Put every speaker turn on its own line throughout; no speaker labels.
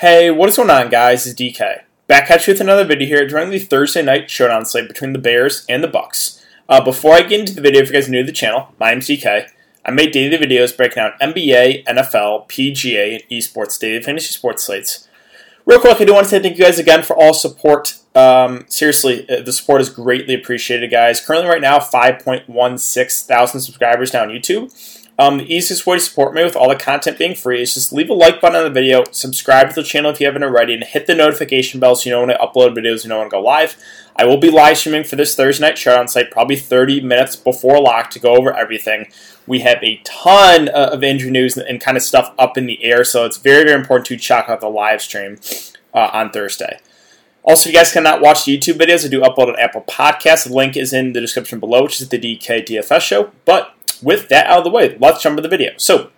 Hey, what is going on, guys? It's DK. Back at you with another video here during the Thursday night showdown slate between the Bears and the Bucs. Uh, before I get into the video, if you guys are new to the channel, my name's DK. I make daily videos breaking down NBA, NFL, PGA, and esports daily fantasy sports slates. Real quick, I do want to say thank you guys again for all support. Um, seriously, uh, the support is greatly appreciated, guys. Currently, right now, 5.16 thousand subscribers now on YouTube. Um, the easiest way to support me with all the content being free is just leave a like button on the video, subscribe to the channel if you haven't already, and hit the notification bell so you know when I upload videos, you know when I go live. I will be live streaming for this Thursday night showdown site probably 30 minutes before lock to go over everything. We have a ton uh, of injury news and kind of stuff up in the air, so it's very, very important to check out the live stream uh, on Thursday. Also, if you guys cannot watch the YouTube videos, I do upload on Apple Podcasts. The link is in the description below, which is the DK DFS show. But with that out of the way, let's jump into the video. So,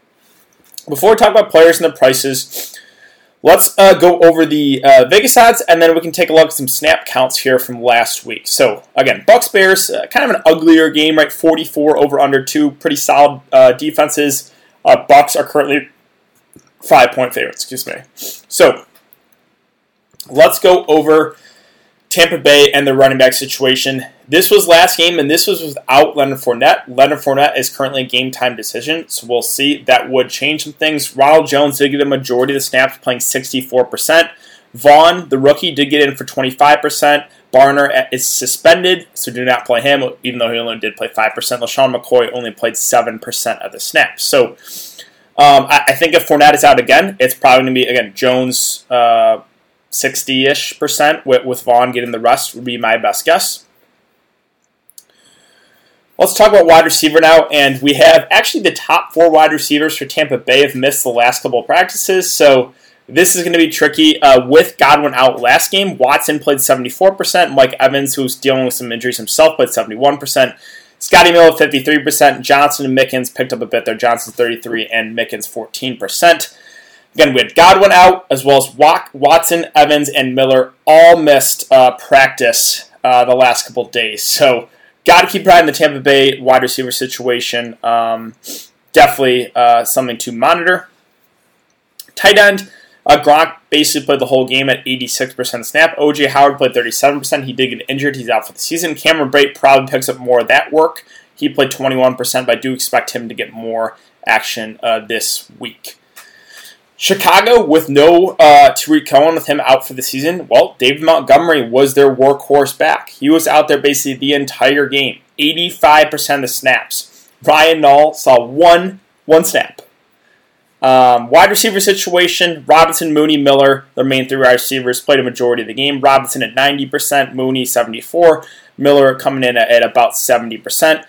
before we talk about players and their prices, let's uh, go over the uh, Vegas odds, and then we can take a look at some snap counts here from last week. So, again, Bucs Bears, uh, kind of an uglier game, right? 44 over under two, pretty solid uh, defenses. Uh, Bucs are currently five point favorites. Excuse me. So, let's go over Tampa Bay and the running back situation. This was last game, and this was without Leonard Fournette. Leonard Fournette is currently a game time decision, so we'll see. That would change some things. Ronald Jones did get a majority of the snaps, playing 64%. Vaughn, the rookie, did get in for 25%. Barner is suspended, so do not play him, even though he only did play 5%. LeSean McCoy only played 7% of the snaps. So um, I, I, think if Fournette is out again, it's probably going to be, again, Jones. Uh, 60 ish percent with, with Vaughn getting the rest would be my best guess. Let's talk about wide receiver now, and we have actually the top four wide receivers for Tampa Bay have missed the last couple of practices, so this is going to be tricky. Uh, with Godwin out last game, Watson played 74%, Mike Evans, who's dealing with some injuries himself, played 71%. Scotty Miller 53%, Johnson and Mickens picked up a bit there. Johnson 33 and Mickens 14%. Again, we had Godwin out, as well as Watson, Evans, and Miller all missed uh, practice uh, the last couple days. So, got to keep an eye on the Tampa Bay wide receiver situation. Um, definitely uh, something to monitor. Tight end, uh, Gronk basically played the whole game at 86% snap. OJ Howard played 37%. He did get injured. He's out for the season. Cameron Brate probably picks up more of that work. He played 21%, but I do expect him to get more action uh, this week. Chicago, with no uh, Tarik Cohen, with him out for the season, well, David Montgomery was their workhorse back. He was out there basically the entire game, 85% of the snaps. Ryan Nall saw one one snap. Um, wide receiver situation: Robinson, Mooney, Miller, their main three wide receivers, played a majority of the game. Robinson at 90%, Mooney 74, Miller coming in at, at about 70%.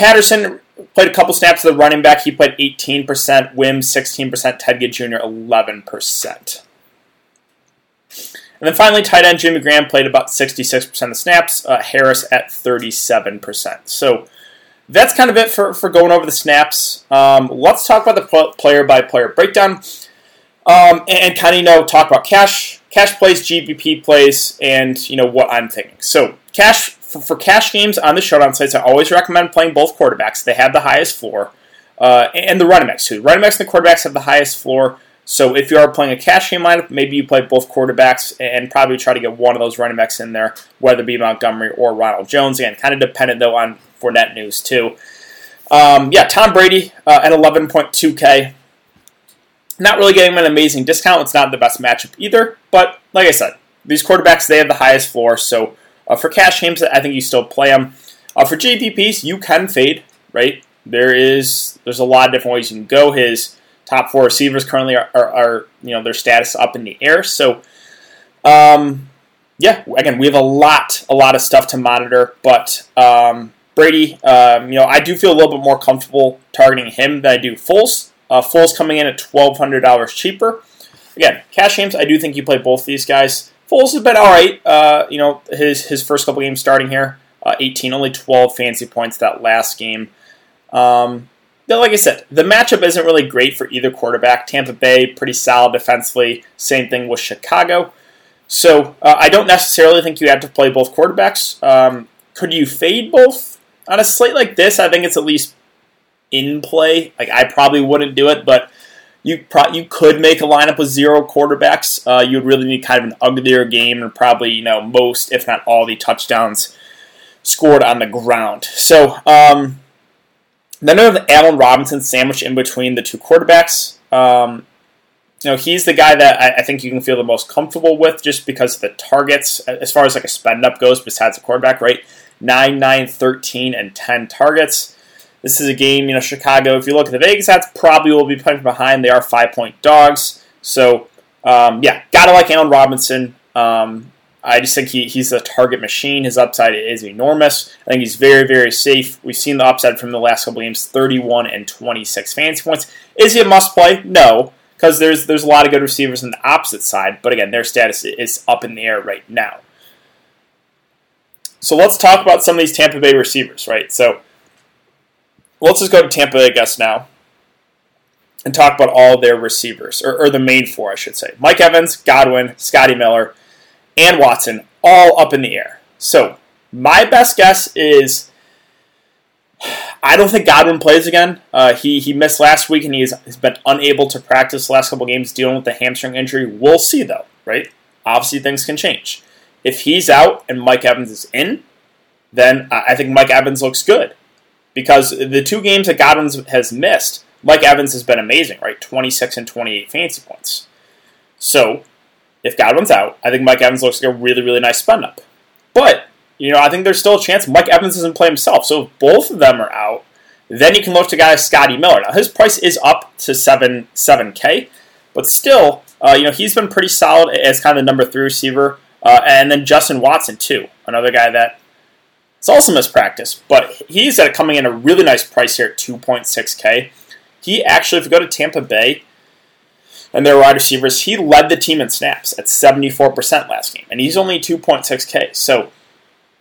Patterson played a couple snaps of the running back. He played 18%, Wims 16%, Ted Ginn Jr. 11%. And then finally, tight end Jimmy Graham played about 66% of the snaps, uh, Harris at 37%. So that's kind of it for, for going over the snaps. Um, let's talk about the player by player breakdown um, and, and kind of, you know, talk about cash, cash plays, GPP plays, and, you know, what I'm thinking. So cash for, for cash games on the showdown sites, I always recommend playing both quarterbacks. They have the highest floor, uh, and the running backs too. Running backs and the quarterbacks have the highest floor. So if you are playing a cash game lineup, maybe you play both quarterbacks and probably try to get one of those running backs in there, whether it be Montgomery or Ronald Jones. Again, kind of dependent though on Fournette news too. Um, yeah, Tom Brady uh, at 11.2K. Not really getting an amazing discount. It's not the best matchup either, but like I said, these quarterbacks they have the highest floor, so uh, for cash games, I think you still play them. Uh, for GPPs, you can fade, right? There is there's a lot of different ways you can go. His top four receivers currently are, are, are you know their status up in the air. So, um, yeah, again, we have a lot a lot of stuff to monitor, but um, Brady, um, you know, I do feel a little bit more comfortable targeting him than I do Foles. Uh, Foles coming in at twelve hundred dollars cheaper. Again, cash games, I do think you play both these guys. Foles has been all right. Uh, you know, his his first couple games starting here, uh, 18, only 12 fancy points that last game. Um, but like I said, the matchup isn't really great for either quarterback. Tampa Bay pretty solid defensively. Same thing with Chicago. So uh, I don't necessarily think you have to play both quarterbacks. Um, could you fade both on a slate like this? I think it's at least in play. Like I probably wouldn't do it, but you pro- you could make a lineup with zero quarterbacks. Uh, you would really need kind of an uglier game and probably you know most, if not all, the touchdowns scored on the ground. So um, then we have Allen Robinson sandwiched in between the two quarterbacks. Um, you know, he's the guy that I, I, think you can feel the most comfortable with just because the targets, as far as like a spend up goes, besides the quarterback, right? 9, 9, 13, and 10 targets. This is a game, you know, Chicago, if you look at the Vegas odds, probably will be from behind. They are five point dogs. So, um, yeah, gotta like Allen Robinson. Um, I just think he, he's a target machine. His upside is enormous. I think he's very, very safe. We've seen the upside from the last couple games 31 and 26 fantasy points. Is he a must play? No, because there's, there's a lot of good receivers on the opposite side. But again, their status is up in the air right now. So let's talk about some of these Tampa Bay receivers, right? So let's just go to Tampa I guess, now and talk about all their receivers, or, or the main four, I should say. Mike Evans, Godwin, Scotty Miller and Watson all up in the air. So my best guess is I don't think Godwin plays again. Uh, he he missed last week and he has been unable to practice the last couple games dealing with the hamstring injury. We'll see though, right? Obviously things can change. If he's out and Mike Evans is in, then I think Mike Evans looks good because the two games that Godwin has missed, Mike Evans has been amazing, right? 26 and 28 fantasy points. So if Godwin's out, I think Mike Evans looks like a really, really nice spend up. But, you know, I think there's still a chance Mike Evans doesn't play himself. So if both of them are out, then you can look to guys Scotty Miller. Now his price is up to seven seven K, but still, uh, you know, he's been pretty solid as kind of the number three receiver. Uh, and then Justin Watson too, another guy that it's also mispractice, but he's at coming in a really nice price here at 2.6K. He actually, if you go to Tampa Bay, and their wide receivers, he led the team in snaps at 74% last game, and he's only 2.6K. So,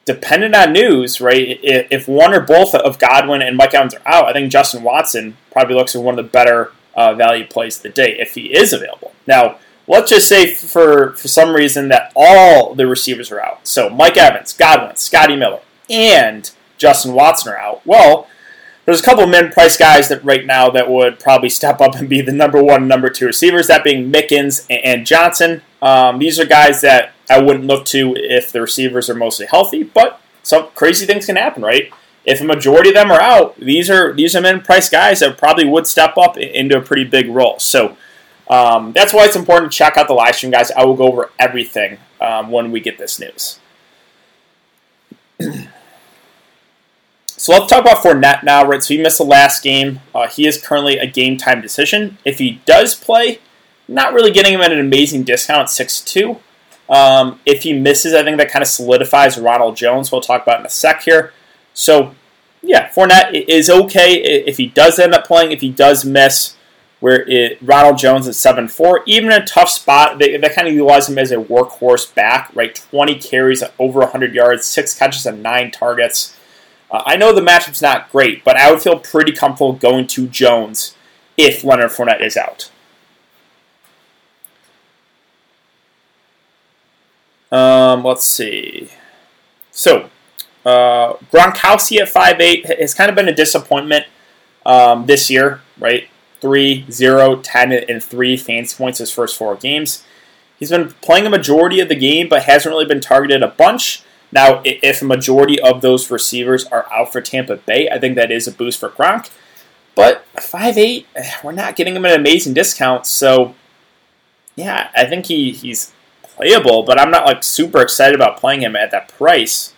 dependent on news, right, if one or both of Godwin and Mike Evans are out, I think Justin Watson probably looks like one of the better uh, value plays of the day if he is available. Now, let's just say for, for some reason that all the receivers are out. So, Mike Evans, Godwin, Scotty Miller, and Justin Watson are out. Well, there's a couple of min price guys that right now that would probably step up and be the number one, number two receivers. That being Mickens and Johnson. Um, these are guys that I wouldn't look to if the receivers are mostly healthy, but some crazy things can happen, right? If a majority of them are out, these are these are min price guys that probably would step up into a pretty big role. So um, that's why it's important to check out the live stream, guys. I will go over everything um, when we get this news. So let's talk about Fournette now, right? So he missed the last game. Uh, he is currently a game time decision. If he does play, not really getting him at an amazing discount 6 2. Um, if he misses, I think that kind of solidifies Ronald Jones. We'll talk about in a sec here. So, yeah, Fournette is okay if he does end up playing. If he does miss, where it, Ronald Jones at 7 4, even in a tough spot, they, they kind of utilize him as a workhorse back, right? 20 carries, over 100 yards, 6 catches, and 9 targets. Uh, I know the matchup's not great, but I would feel pretty comfortable going to Jones if Leonard Fournette is out. Um, let's see. So, uh, Gronkowski at 5'8 has kind of been a disappointment um, this year, right? 3, 0, 10, and 3 fantasy points his first four games. He's been playing a majority of the game, but hasn't really been targeted a bunch. Now, if a majority of those receivers are out for Tampa Bay, I think that is a boost for Gronk. But 5'8, we're not getting him an amazing discount. So, yeah, I think he, he's playable, but I'm not like super excited about playing him at that price.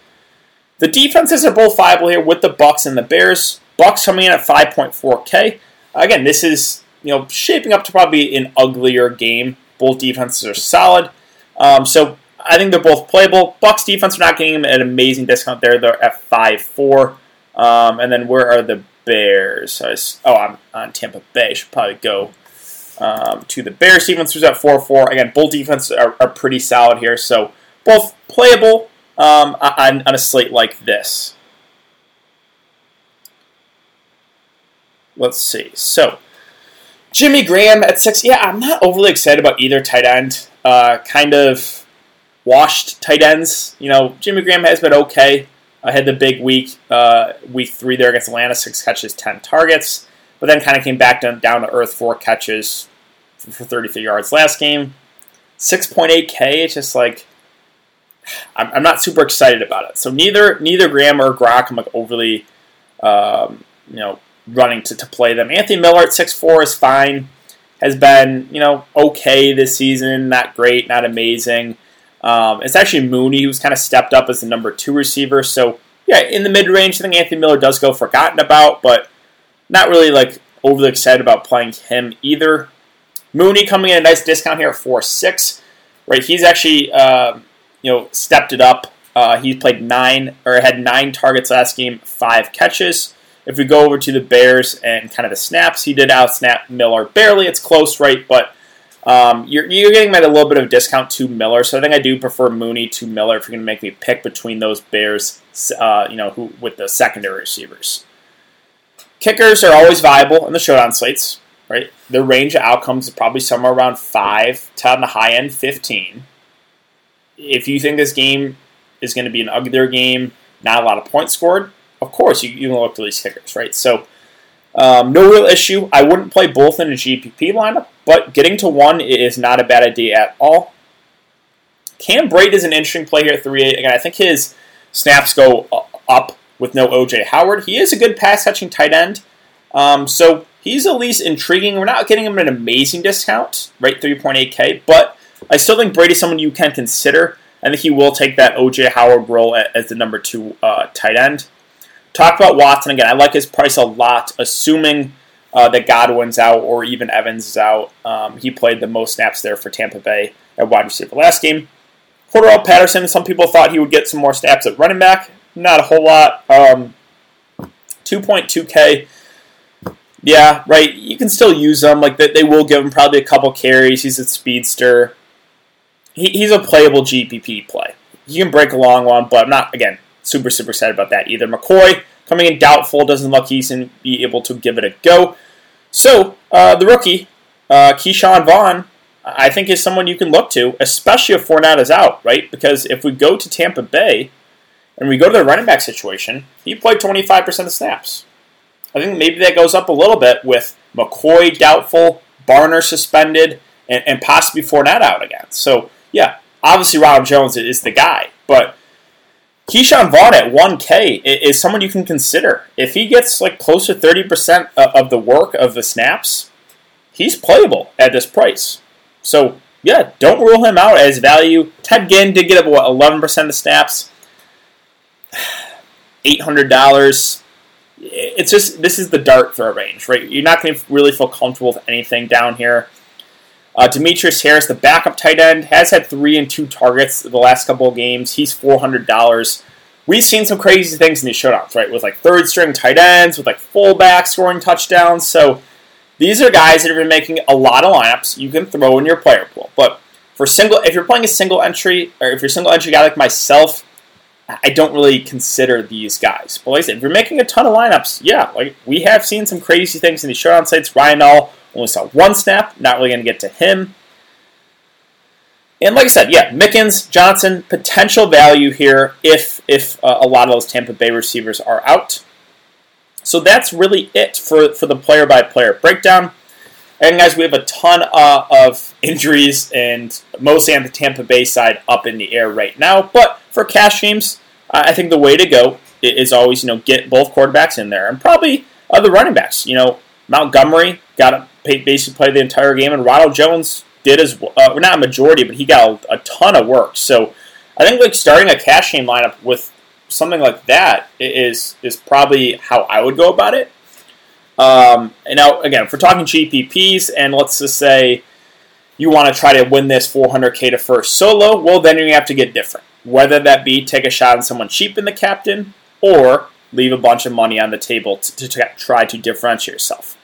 The defenses are both viable here with the Bucs and the Bears. Bucs coming in at 5.4K. Again, this is you know shaping up to probably an uglier game. Both defenses are solid. Um, so I think they're both playable. Bucs defense are not getting them an amazing discount there. They're at five four. Um, and then where are the Bears? oh, I'm on Tampa Bay. Should probably go um, to the Bears defense, who's at four four. Again, both defenses are, are pretty solid here, so both playable um, on, on a slate like this. Let's see. So, Jimmy Graham at six. Yeah, I'm not overly excited about either tight end. Uh, kind of washed tight ends. You know, Jimmy Graham has been okay. I had the big week, uh, week three there against Atlanta, six catches, ten targets, but then kind of came back down, down to earth, four catches, for 33 yards last game. 6.8K, it's just like I'm, I'm not super excited about it. So neither neither Graham or Gronk, I'm like overly um, you know running to, to play them. Anthony Miller at 6'4 is fine. Has been you know okay this season, not great, not amazing. Um, it's actually Mooney who's kind of stepped up as the number two receiver. So yeah, in the mid range, I think Anthony Miller does go forgotten about, but not really like overly excited about playing him either. Mooney coming in a nice discount here at four six, right? He's actually uh, you know stepped it up. Uh, he played nine or had nine targets last game, five catches. If we go over to the Bears and kind of the snaps, he did out snap Miller barely. It's close, right? But um, you're, you're getting at a little bit of discount to Miller, so I think I do prefer Mooney to Miller if you're going to make me pick between those Bears, uh, you know, who with the secondary receivers. Kickers are always viable in the showdown slates, right? The range of outcomes is probably somewhere around five to on the high end fifteen. If you think this game is going to be an uglier game, not a lot of points scored, of course you, you can look to these kickers, right? So um, no real issue. I wouldn't play both in a GPP lineup, but getting to one is not a bad idea at all. Cam Brate is an interesting play here at 3 8. Again, I think his snaps go up with no OJ Howard. He is a good pass catching tight end. Um, so he's at least intriguing. We're not getting him an amazing discount, right? 3.8K, but I still think Brate's someone you can consider. I think he will take that OJ Howard role as the number two uh, tight end. Talk about Watson again. I like his price a lot, assuming uh, that Godwin's out or even Evans is out. Um, he played the most snaps there for Tampa Bay at wide receiver last game. Cordarrelle Patterson, some people thought he would get some more snaps at running back. Not a whole lot. Um, 2.2K. Yeah, right. You can still use them. Like they will give him probably a couple carries. He's a speedster. He, he's a playable GPP play. You can break a long one, but I'm not again super, super excited about that either. McCoy coming in doubtful, doesn't look he's going be able to give it a go. So, uh, the rookie, uh, Ke'Shawn Vaughn, I think is someone you can look to, especially if Fournette is out, right? Because if we go to Tampa Bay and we go to the running back situation, he played 25% of snaps. I think maybe that goes up a little bit with McCoy doubtful, Barner suspended, and, and possibly Fournette out again. So, yeah, obviously Ronald Jones is the guy, but Ke'Shawn Vaughn at 1K is someone you can consider. If he gets like close to 30% of the work of the snaps, he's playable at this price. So, yeah, don't rule him out as value. Ted Ginn did get about 11% of the snaps. $800. It's just, this is the dart throw range, right? You're not going to really feel comfortable with anything down here. Uh, Demetrius Harris, the backup tight end, has had three and two targets the last couple of games. He's four hundred dollars. We've seen some crazy things in these showdowns, right? With like third string tight ends, with like fullbacks scoring touchdowns. So these are guys that have been making a lot of lineups. You can throw in your player pool, but for single, if you're playing a single entry, or if you're a single entry guy like myself, I don't really consider these guys. But like I said, if you're making a ton of lineups, yeah, like we have seen some crazy things in these showdown sites. Ryan Nall only saw one snap. Not really going to get to him. And like I said, yeah, Mickens, Johnson, potential value here if if uh, a lot of those Tampa Bay receivers are out. So that's really it for, for the player by player breakdown. And guys, we have a ton uh, of injuries and mostly on the Tampa Bay side up in the air right now. But for cash games, I think the way to go is always you know get both quarterbacks in there and probably other running backs. You know Montgomery got basically play the entire game, and Ronald Jones did as well. Uh, not a majority, but he got a, a, ton of work. So I think like starting a cash game lineup with something like that is is probably how I would go about it. Um, and now again, if we're talking GPPs, and let's just say you want to try to win this 400k to first solo, well then you have to get different. Whether that be take a shot on someone cheap in the captain, or leave a bunch of money on the table to, to try to differentiate yourself.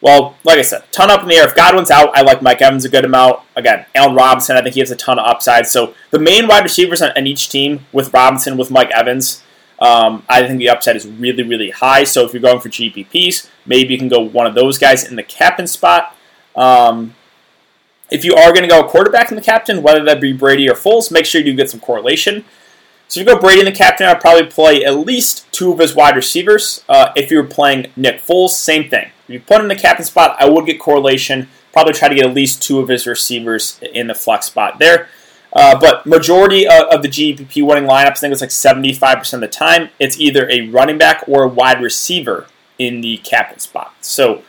Well, like I said, ton up in the air. If Godwin's out, I like Mike Evans a good amount. Again, Allen Robinson, I think he has a ton of upside. So the main wide receivers on, on each team with Robinson, with Mike Evans, um, I think the upside is really, really high. So if you're going for GPPs, maybe you can go one of those guys in the captain spot. Um, if you are going to go a quarterback in the captain, whether that be Brady or Foles, make sure you get some correlation. So if you go Brady in the captain, I'd probably play at least two of his wide receivers. Uh, if you're playing Nick Foles, same thing. If you put him in the captain spot, I would get correlation. probably try to get at least two of his receivers in the flex spot there. Uh, but majority of, of, the GPP winning lineups, I think it's like 75% of the time, it's either a running back or a wide receiver in the captain spot. So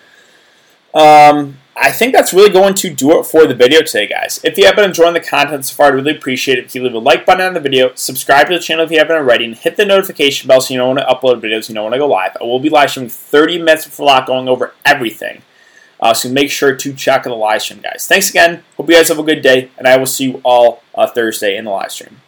um, I think that's really going to do it for the video today, guys. If you have been enjoying the content so far, I'd really appreciate it if you leave a like button on the video, subscribe to the channel if you haven't already, and hit the notification bell so you know when I upload videos, you know when I go live. I will be live streaming 30 minutes before lock, going over everything. Uh, so make sure to check out the live stream, guys. Thanks again. Hope you guys have a good day, and I will see you all uh, Thursday in the live stream.